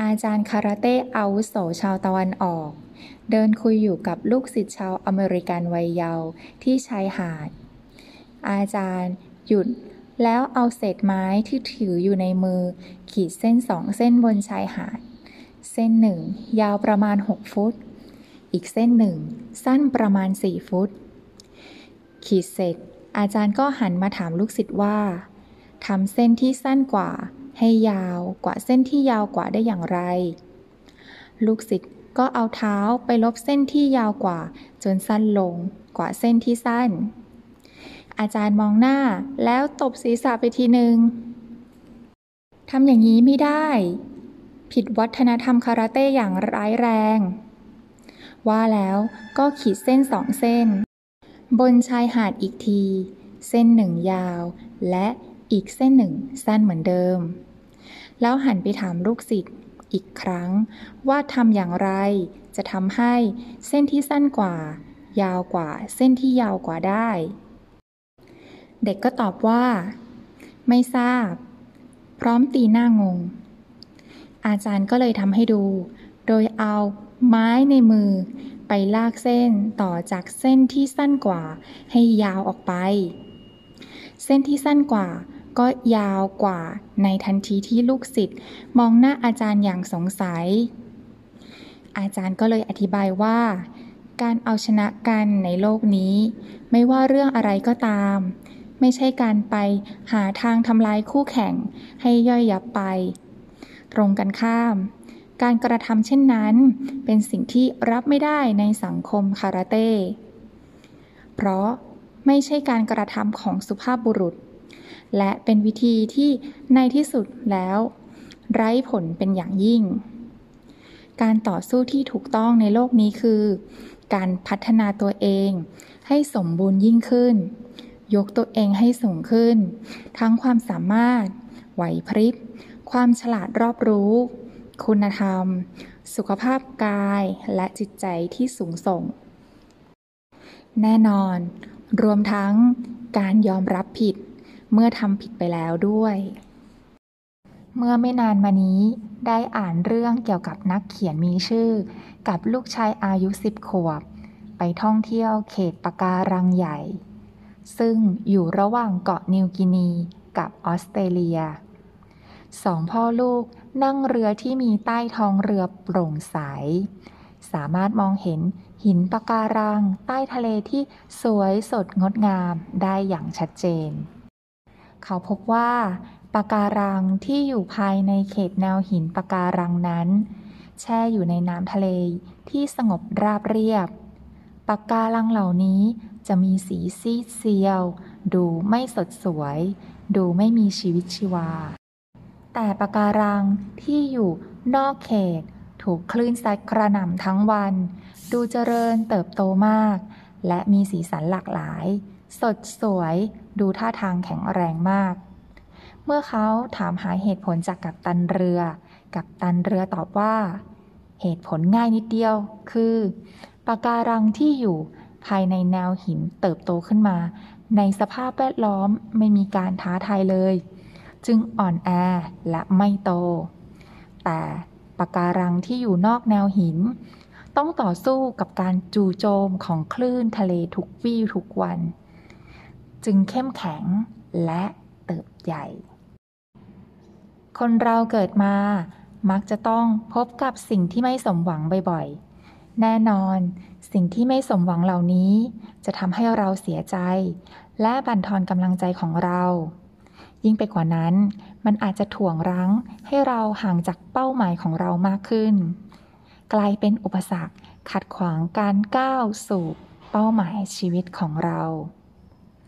อาจารย์คาราเต้อาวุโสชาวตะวันออก เดินคุยอยู่กับลูกศิษย์ชาวอเมริกันวัยเยาว์ที่ชายหาด อาจารย์หยุดแล้วเอาเศษไม้ที่ถืออยู่ในมือ ขีดเส้นสองเส้นบนชายหาด เส้นหนึ่งยาวประมาณ 6 ฟุต อีกเส้นหนึ่ง สั้นประมาณ 4 ฟุต ขีดเสร็จ อาจารย์ก็หันมาถามลูกศิษย์ว่าทำเส้นที่สั้นกว่า ให้ยาวกว่าเส้นที่ยาวกว่าได้อย่างไร ลูกศิษย์ก็เอาเท้าไปลบเส้นที่ยาวกว่า จนสั้นลงกว่าเส้นที่สั้น อาจารย์มองหน้าแล้วตบศีรษะไปทีหนึ่งทำอย่างนี้ไม่ได้ ผิดวัฒนธรรมคาราเต้อย่างร้ายแรง ว่าแล้วก็ขีดเส้นสองเส้น บนชายหาดอีกที เส้นหนึ่งยาวและ อีกเส้นหนึ่งสั้นเหมือนเดิม แล้วหันไปถามลูกศิษย์อีกครั้งว่าทำอย่างไร จะทำให้เส้นที่สั้นกว่า ยาวกว่าเส้นที่ยาวกว่าได้ เด็กก็ตอบว่า ไม่ทราบ พร้อมตีหน้างง อาจารย์ก็เลยทำให้ดู โดยเอาไม้ในมือ ไปลากเส้นต่อจากเส้นที่สั้นกว่าให้ยาวออกไป เส้นที่สั้นกว่า ก็ยาวกว่าในทันทีที่ลูกศิษย์มองหน้าอาจารย์อย่างสงสัย อาจารย์ก็เลยอธิบายว่า การเอาชนะกันในโลกนี้ ไม่ว่าเรื่องอะไรก็ตาม ไม่ใช่การไปหาทางทำลายคู่แข่งให้ย่อยยับไป ตรงกันข้าม การกระทำเช่นนั้น เป็นสิ่งที่รับไม่ได้ในสังคมคาราเต้ เพราะไม่ใช่การกระทำของสุภาพบุรุษ และเป็นวิธีที่ในที่สุดแล้ว ไร้ผลเป็นอย่างยิ่ง การต่อสู้ที่ถูกต้องในโลกนี้คือ การพัฒนาตัวเองให้สมบูรณ์ยิ่งขึ้น ยกตัวเองให้สูงขึ้น ทั้งความสามารถ ไหวพริบ ความฉลาดรอบรู้ คุณธรรม สุขภาพกายและจิตใจที่สูงส่ง แน่นอน รวมทั้งการยอมรับผิด เมื่อทำผิดไปแล้วด้วย เมื่อไม่นานมานี้ได้อ่านเรื่องเกี่ยวกับนักเขียนมีชื่อ กับลูกชายอายุสิบขวบ ไปท่องเที่ยวเขตปะการังใหญ่ ซึ่งอยู่ระหว่างเกาะนิวกินีกับออสเตรเลียสองพ่อลูกนั่งเรือที่มีใต้ท้องเรือโปร่งใส สามารถมองเห็นหินปะการังใต้ทะเลที่สวยสดงดงามได้อย่างชัดเจน เขาพบว่าปะการังที่อยู่ภายในเขตแนวหินปะการังนั้น แช่อยู่ในน้ำทะเลที่สงบราบเรียบปะการังเหล่านี้จะมีสีซีดเซียว ดูไม่สดสวย ดูไม่มีชีวิตชีวา แต่ปะการังที่อยู่นอกเขตถูกคลื่นซัดกระหน่ำทั้งวัน ดูเจริญเติบโตมาก และมีสีสันหลากหลาย สดสวยดูท่าทางแข็งแรงมาก เมื่อเขาถามหาเหตุผลจากกัปตันเรือ กัปตันเรือตอบว่า เหตุผลง่ายนิดเดียว คือปะการังที่อยู่ภายในแนวหินเติบโตขึ้นมา ในสภาพแวดล้อมไม่มีการท้าทายเลย จึงอ่อนแอและไม่โต แต่ปะการังที่อยู่นอกแนวหิน ต้องต่อสู้กับการจู่โจมของคลื่นทะเลทุกวี่ทุกวัน จึงเข้มแข็งและเติบใหญ่ คนเราเกิดมามักจะต้องพบกับสิ่งที่ไม่สมหวังบ่อยๆ แน่นอน สิ่งที่ไม่สมหวังเหล่านี้ จะทำให้เราเสียใจ และบั่นทอนกำลังใจของเรา ยิ่งไปกว่านั้น มันอาจจะถ่วงรั้งให้เราห่างจากเป้าหมายของเรามากขึ้น กลายเป็นอุปสรรคขัดขวางการก้าวสู่เป้าหมายชีวิตของเรา